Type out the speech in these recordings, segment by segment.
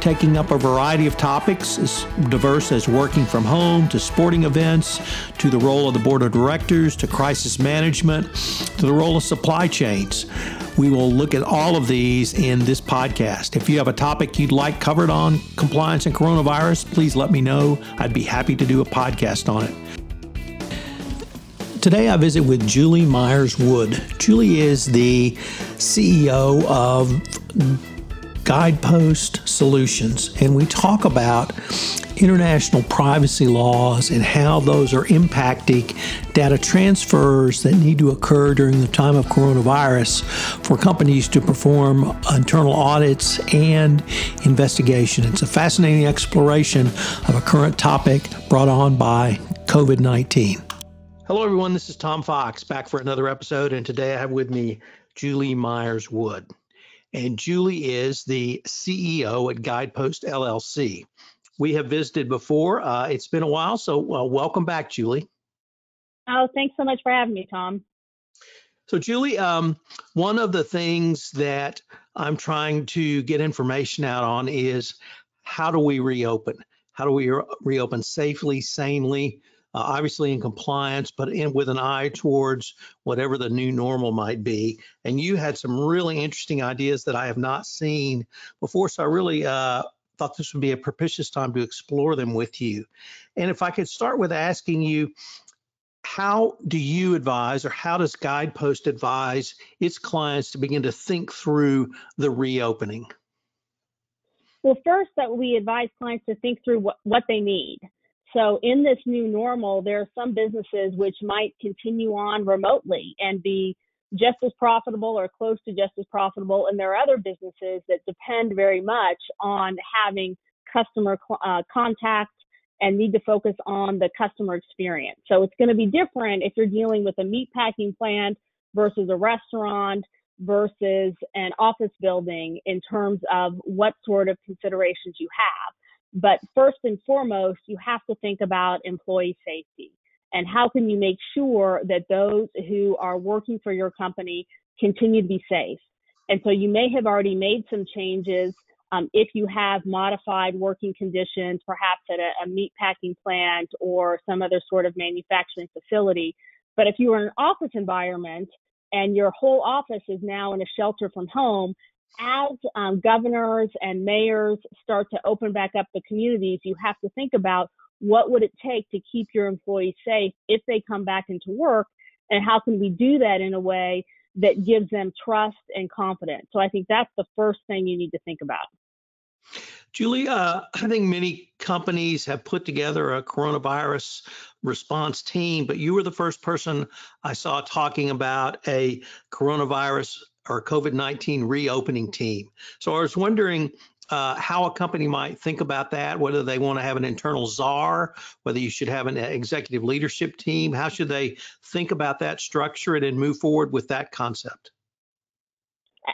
taking up a variety of topics as diverse as working from home to sporting events to the role of the board of directors to crisis management to the role of supply chains. We will look at all of these in this podcast. If you have a topic you'd like covered on compliance and coronavirus, please let me know. I'd be happy to do a podcast on it. Today I visit with Julie Myers Wood. Julie is the CEO of Guidepost Solutions, and we talk about international privacy laws and how those are impacting data transfers that need to occur during the time of coronavirus for companies to perform internal audits and investigation. It's a fascinating exploration of a current topic brought on by COVID 19. Hello, everyone. This is Tom Fox back for another episode, and today I have with me Julie Myers Wood and Julie is the CEO at Guidepost LLC. We have visited before. Uh, it's been a while, so uh, welcome back, Julie. Oh, thanks so much for having me, Tom. So, Julie, um, one of the things that I'm trying to get information out on is how do we reopen? How do we re- reopen safely, sanely, uh, obviously in compliance, but in with an eye towards whatever the new normal might be. And you had some really interesting ideas that I have not seen before. So I really uh, thought this would be a propitious time to explore them with you. And if I could start with asking you, how do you advise or how does Guidepost advise its clients to begin to think through the reopening? Well, first, that we advise clients to think through what, what they need. So in this new normal, there are some businesses which might continue on remotely and be just as profitable or close to just as profitable. And there are other businesses that depend very much on having customer uh, contact and need to focus on the customer experience. So it's going to be different if you're dealing with a meat packing plant versus a restaurant versus an office building in terms of what sort of considerations you have. But first and foremost, you have to think about employee safety and how can you make sure that those who are working for your company continue to be safe. And so you may have already made some changes um, if you have modified working conditions, perhaps at a, a meat packing plant or some other sort of manufacturing facility. But if you are in an office environment and your whole office is now in a shelter from home, as um, governors and mayors start to open back up the communities, you have to think about what would it take to keep your employees safe if they come back into work, and how can we do that in a way that gives them trust and confidence. So I think that's the first thing you need to think about. Julie, uh, I think many companies have put together a coronavirus response team, but you were the first person I saw talking about a coronavirus or COVID 19 reopening team. So I was wondering uh, how a company might think about that, whether they want to have an internal czar, whether you should have an executive leadership team. How should they think about that, structure and move forward with that concept?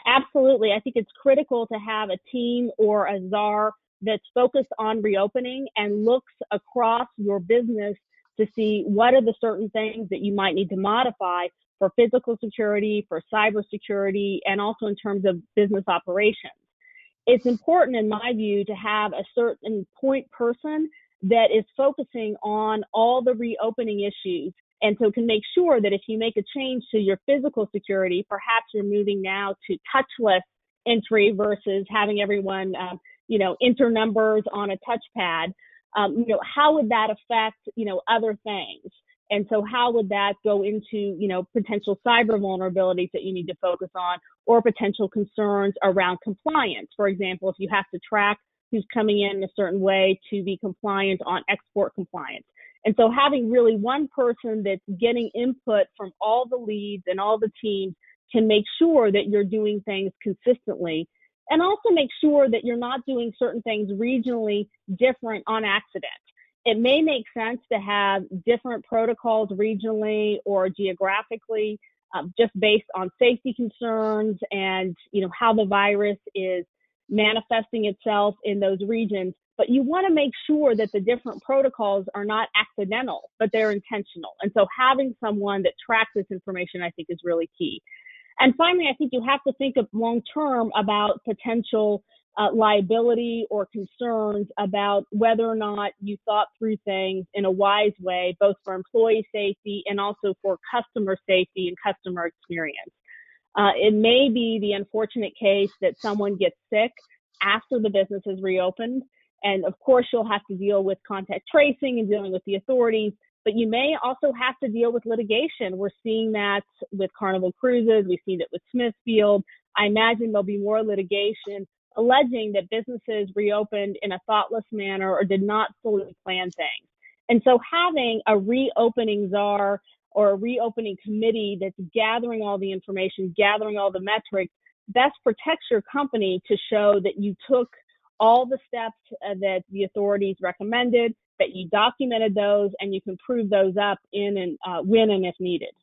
Absolutely. I think it's critical to have a team or a czar that's focused on reopening and looks across your business to see what are the certain things that you might need to modify for physical security, for cybersecurity, and also in terms of business operations. It's important, in my view, to have a certain point person that is focusing on all the reopening issues and so can make sure that if you make a change to your physical security, perhaps you're moving now to touchless entry versus having everyone, um, you know, enter numbers on a touchpad. Um, you know, how would that affect, you know, other things? And so how would that go into, you know, potential cyber vulnerabilities that you need to focus on or potential concerns around compliance? For example, if you have to track who's coming in, in a certain way to be compliant on export compliance. And so having really one person that's getting input from all the leads and all the teams can make sure that you're doing things consistently and also make sure that you're not doing certain things regionally different on accident it may make sense to have different protocols regionally or geographically, um, just based on safety concerns and you know how the virus is manifesting itself in those regions. But you want to make sure that the different protocols are not accidental, but they're intentional. And so having someone that tracks this information, I think, is really key. And finally, I think you have to think of long term about potential uh, liability or concerns about whether or not you thought through things in a wise way, both for employee safety and also for customer safety and customer experience. Uh, it may be the unfortunate case that someone gets sick after the business is reopened. And of course, you'll have to deal with contact tracing and dealing with the authorities, but you may also have to deal with litigation. We're seeing that with Carnival Cruises. We've seen it with Smithfield. I imagine there'll be more litigation alleging that businesses reopened in a thoughtless manner or did not fully plan things. And so having a reopening czar or a reopening committee that's gathering all the information, gathering all the metrics, best protects your company to show that you took all the steps uh, that the authorities recommended, that you documented those, and you can prove those up in and uh, when and if needed.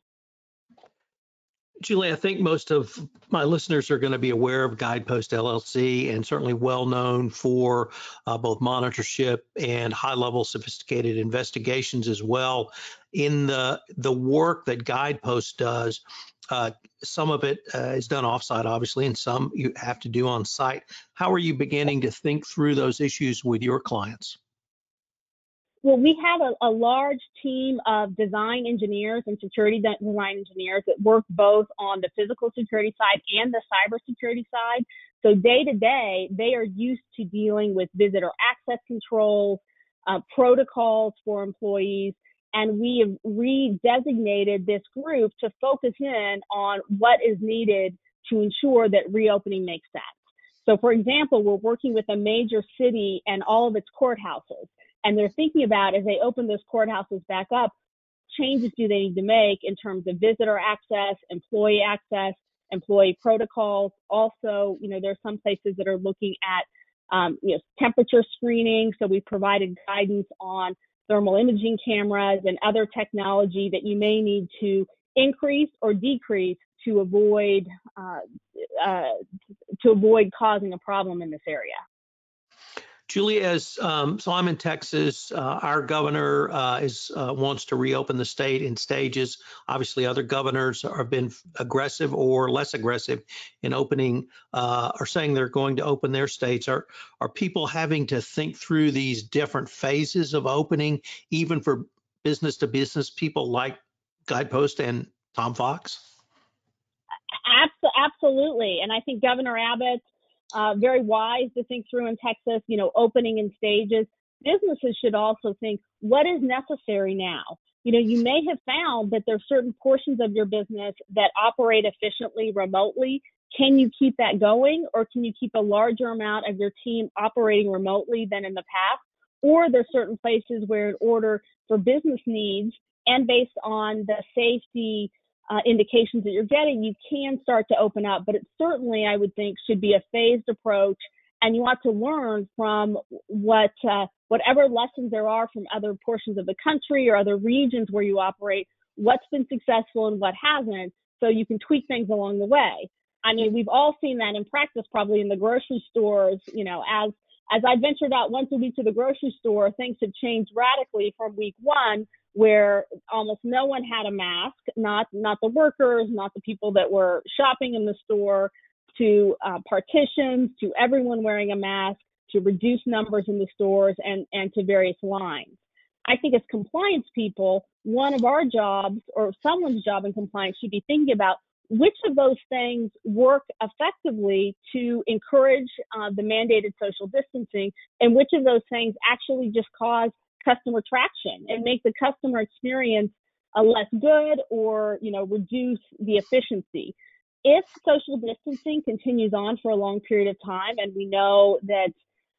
Julie, I think most of my listeners are going to be aware of Guidepost LLC and certainly well known for uh, both monitorship and high level sophisticated investigations as well. In the, the work that Guidepost does, uh, some of it uh, is done offsite, obviously, and some you have to do on site. How are you beginning to think through those issues with your clients? Well, we have a, a, large team of design engineers and security design engineers that work both on the physical security side and the cybersecurity side. So day to day, they are used to dealing with visitor access controls, uh, protocols for employees, and we have redesignated this group to focus in on what is needed to ensure that reopening makes sense. So, for example, we're working with a major city and all of its courthouses and they're thinking about as they open those courthouses back up, changes do they need to make in terms of visitor access, employee access, employee protocols. Also, you know, there's some places that are looking at, um, you know, temperature screening. So we provided guidance on thermal imaging cameras and other technology that you may need to increase or decrease to avoid uh, uh, to avoid causing a problem in this area. Julie, as um, so I'm in Texas. Uh, our governor uh, is uh, wants to reopen the state in stages. Obviously, other governors have been aggressive or less aggressive in opening uh, or saying they're going to open their states. Are are people having to think through these different phases of opening, even for business to business people like Guidepost and Tom Fox? Absolutely, and I think Governor Abbott uh, very wise to think through in Texas, you know, opening in stages. Businesses should also think what is necessary now. You know, you may have found that there's certain portions of your business that operate efficiently remotely. Can you keep that going or can you keep a larger amount of your team operating remotely than in the past? Or there's certain places where in order for business needs and based on the safety uh, indications that you're getting, you can start to open up. But it certainly, I would think, should be a phased approach, and you want to learn from what uh, whatever lessons there are from other portions of the country or other regions where you operate. What's been successful and what hasn't, so you can tweak things along the way. I mean, we've all seen that in practice, probably in the grocery stores. You know, as as I ventured out once a week to the grocery store, things have changed radically from week one where almost no one had a mask, not not the workers, not the people that were shopping in the store, to uh, partitions, to everyone wearing a mask, to reduce numbers in the stores, and and to various lines. I think as compliance people, one of our jobs or someone's job in compliance should be thinking about which of those things work effectively to encourage uh, the mandated social distancing and which of those things actually just cause customer traction and make the customer experience uh, less good or you know reduce the efficiency. If social distancing continues on for a long period of time and we know that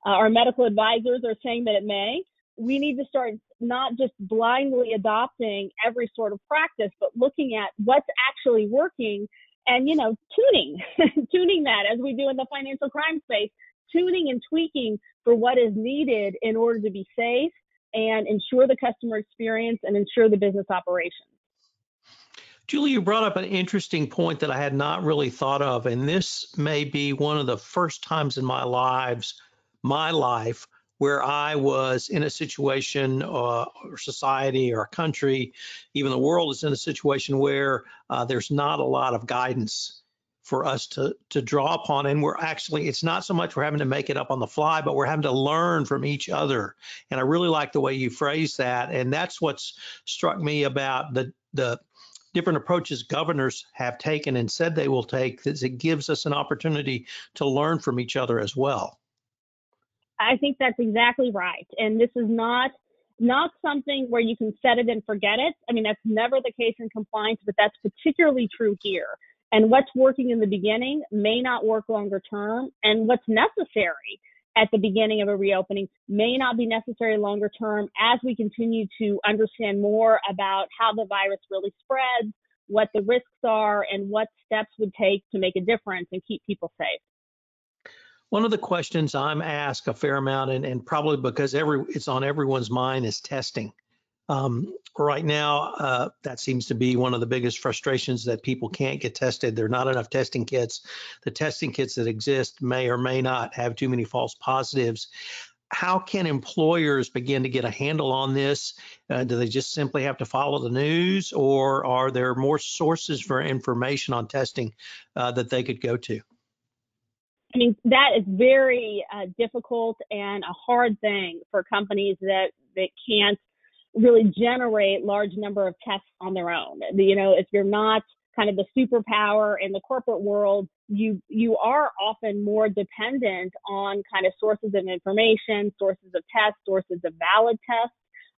uh, our medical advisors are saying that it may we need to start not just blindly adopting every sort of practice but looking at what's actually working and you know tuning tuning that as we do in the financial crime space tuning and tweaking for what is needed in order to be safe and ensure the customer experience and ensure the business operations. Julie, you brought up an interesting point that I had not really thought of, and this may be one of the first times in my lives, my life, where I was in a situation uh, or society or a country, even the world is in a situation where uh, there's not a lot of guidance for us to to draw upon and we're actually it's not so much we're having to make it up on the fly but we're having to learn from each other and i really like the way you phrase that and that's what's struck me about the the different approaches governors have taken and said they will take is it gives us an opportunity to learn from each other as well I think that's exactly right. And this is not not something where you can set it and forget it. I mean, that's never the case in compliance, but that's particularly true here. And what's working in the beginning may not work longer term. And what's necessary at the beginning of a reopening may not be necessary longer term as we continue to understand more about how the virus really spreads, what the risks are, and what steps would take to make a difference and keep people safe. One of the questions I'm asked a fair amount, and, and probably because every it's on everyone's mind, is testing. Um, right now, uh, that seems to be one of the biggest frustrations that people can't get tested. There are not enough testing kits. The testing kits that exist may or may not have too many false positives. How can employers begin to get a handle on this? Uh, do they just simply have to follow the news, or are there more sources for information on testing uh, that they could go to? I mean, that is very uh, difficult and a hard thing for companies that, that can't really generate large number of tests on their own. You know, if you're not kind of the superpower in the corporate world, you you are often more dependent on kind of sources of information, sources of tests, sources of valid tests.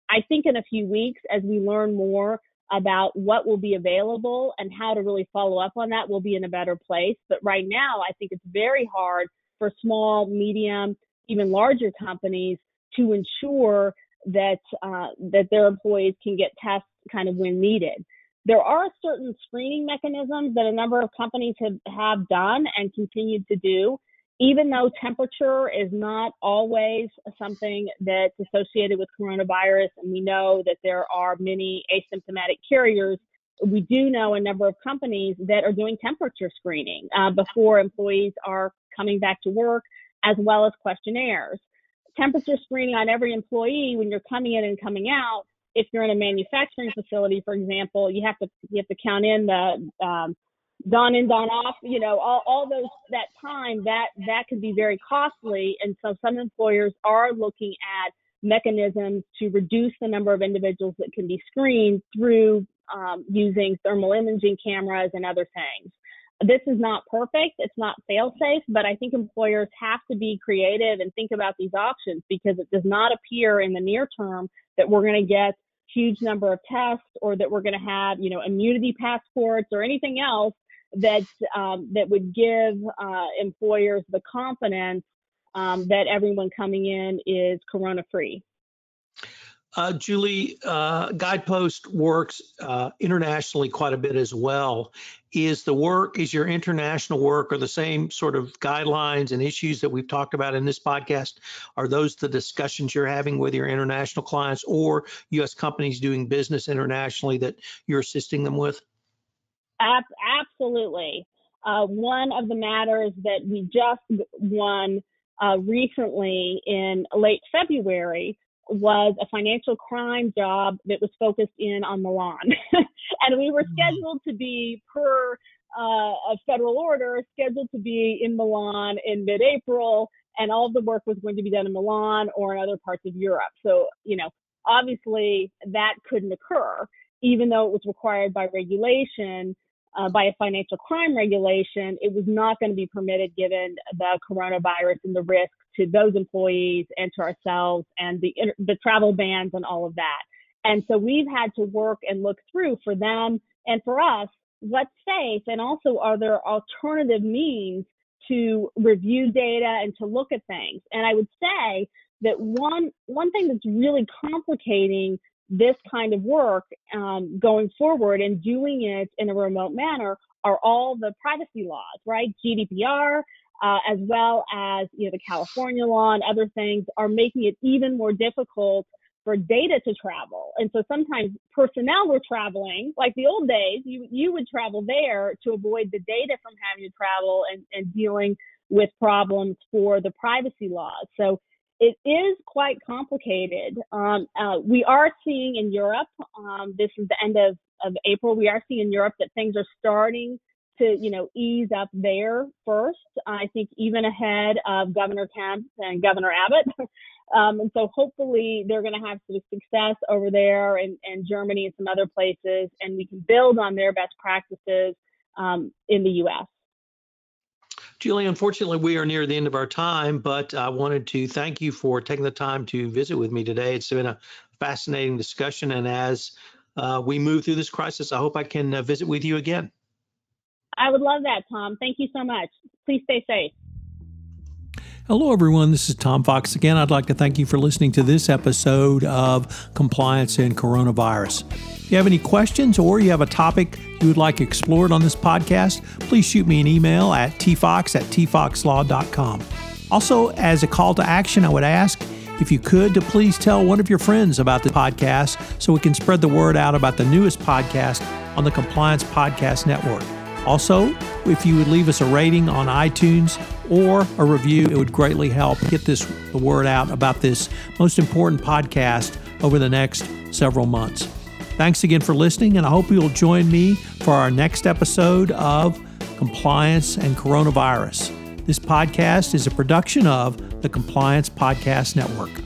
I think in a few weeks, as we learn more about what will be available and how to really follow up on that, we'll be in a better place. But right now, I think it's very hard for small, medium, even larger companies to ensure that uh, that their employees can get tests kind of when needed. There are certain screening mechanisms that a number of companies have, have done and continue to do even though temperature is not always something that's associated with coronavirus, and we know that there are many asymptomatic carriers, we do know a number of companies that are doing temperature screening uh, before employees are coming back to work, as well as questionnaires. Temperature screening on every employee when you're coming in and coming out. If you're in a manufacturing facility, for example, you have to you have to count in the um, dawn in, dawn off, you know, all, all those, that time, that, that could be very costly. And so some employers are looking at mechanisms to reduce the number of individuals that can be screened through um, using thermal imaging cameras and other things. This is not perfect. It's not fail safe, but I think employers have to be creative and think about these options because it does not appear in the near term that we're going to get huge number of tests or that we're going to have, you know, immunity passports or anything else that um, that would give uh, employers the confidence um, that everyone coming in is corona free. Uh, Julie, uh, Guidepost works uh, internationally quite a bit as well. Is the work, is your international work, or the same sort of guidelines and issues that we've talked about in this podcast? Are those the discussions you're having with your international clients or U.S. companies doing business internationally that you're assisting them with? absolutely. Uh, one of the matters that we just won uh, recently in late February was a financial crime job that was focused in on Milan. and we were mm-hmm. scheduled to be, per uh, a federal order, scheduled to be in Milan in mid April, and all of the work was going to be done in Milan or in other parts of Europe. So, you know, obviously that couldn't occur, even though it was required by regulation uh, by a financial crime regulation, it was not going to be permitted given the coronavirus and the risk to those employees and to ourselves and the the travel bans and all of that. And so we've had to work and look through for them and for us what's safe and also are there alternative means to review data and to look at things. And I would say that one one thing that's really complicating this kind of work um, going forward and doing it in a remote manner are all the privacy laws, right? GDPR, uh, as well as you know the California law and other things are making it even more difficult for data to travel. And so sometimes personnel were traveling, like the old days, you, you would travel there to avoid the data from having to travel and, and dealing with problems for the privacy laws. So it is quite complicated. Um, uh, we are seeing in Europe, um, this is the end of, of April, we are seeing in Europe that things are starting to, you know, ease up there first. I think even ahead of Governor Kemp and Governor Abbott. Um, and so hopefully they're going to have some success over there and, in Germany and some other places, and we can build on their best practices um, in the U.S. Julie, unfortunately, we are near the end of our time, but I wanted to thank you for taking the time to visit with me today. It's been a fascinating discussion, and as uh, we move through this crisis, I hope I can uh, visit with you again. I would love that, Tom. Thank you so much. Please stay safe. Hello, everyone. This is Tom Fox again. I'd like to thank you for listening to this episode of Compliance and Coronavirus. If you have any questions or you have a topic you would like explored on this podcast, please shoot me an email at tfox at tfoxlaw.com. Also, as a call to action, I would ask if you could to please tell one of your friends about the podcast so we can spread the word out about the newest podcast on the Compliance Podcast Network. Also, if you would leave us a rating on iTunes or a review, it would greatly help get this the word out about this most important podcast over the next several months. Thanks again for listening, and I hope you'll join me for our next episode of Compliance and Coronavirus. This podcast is a production of the Compliance Podcast Network.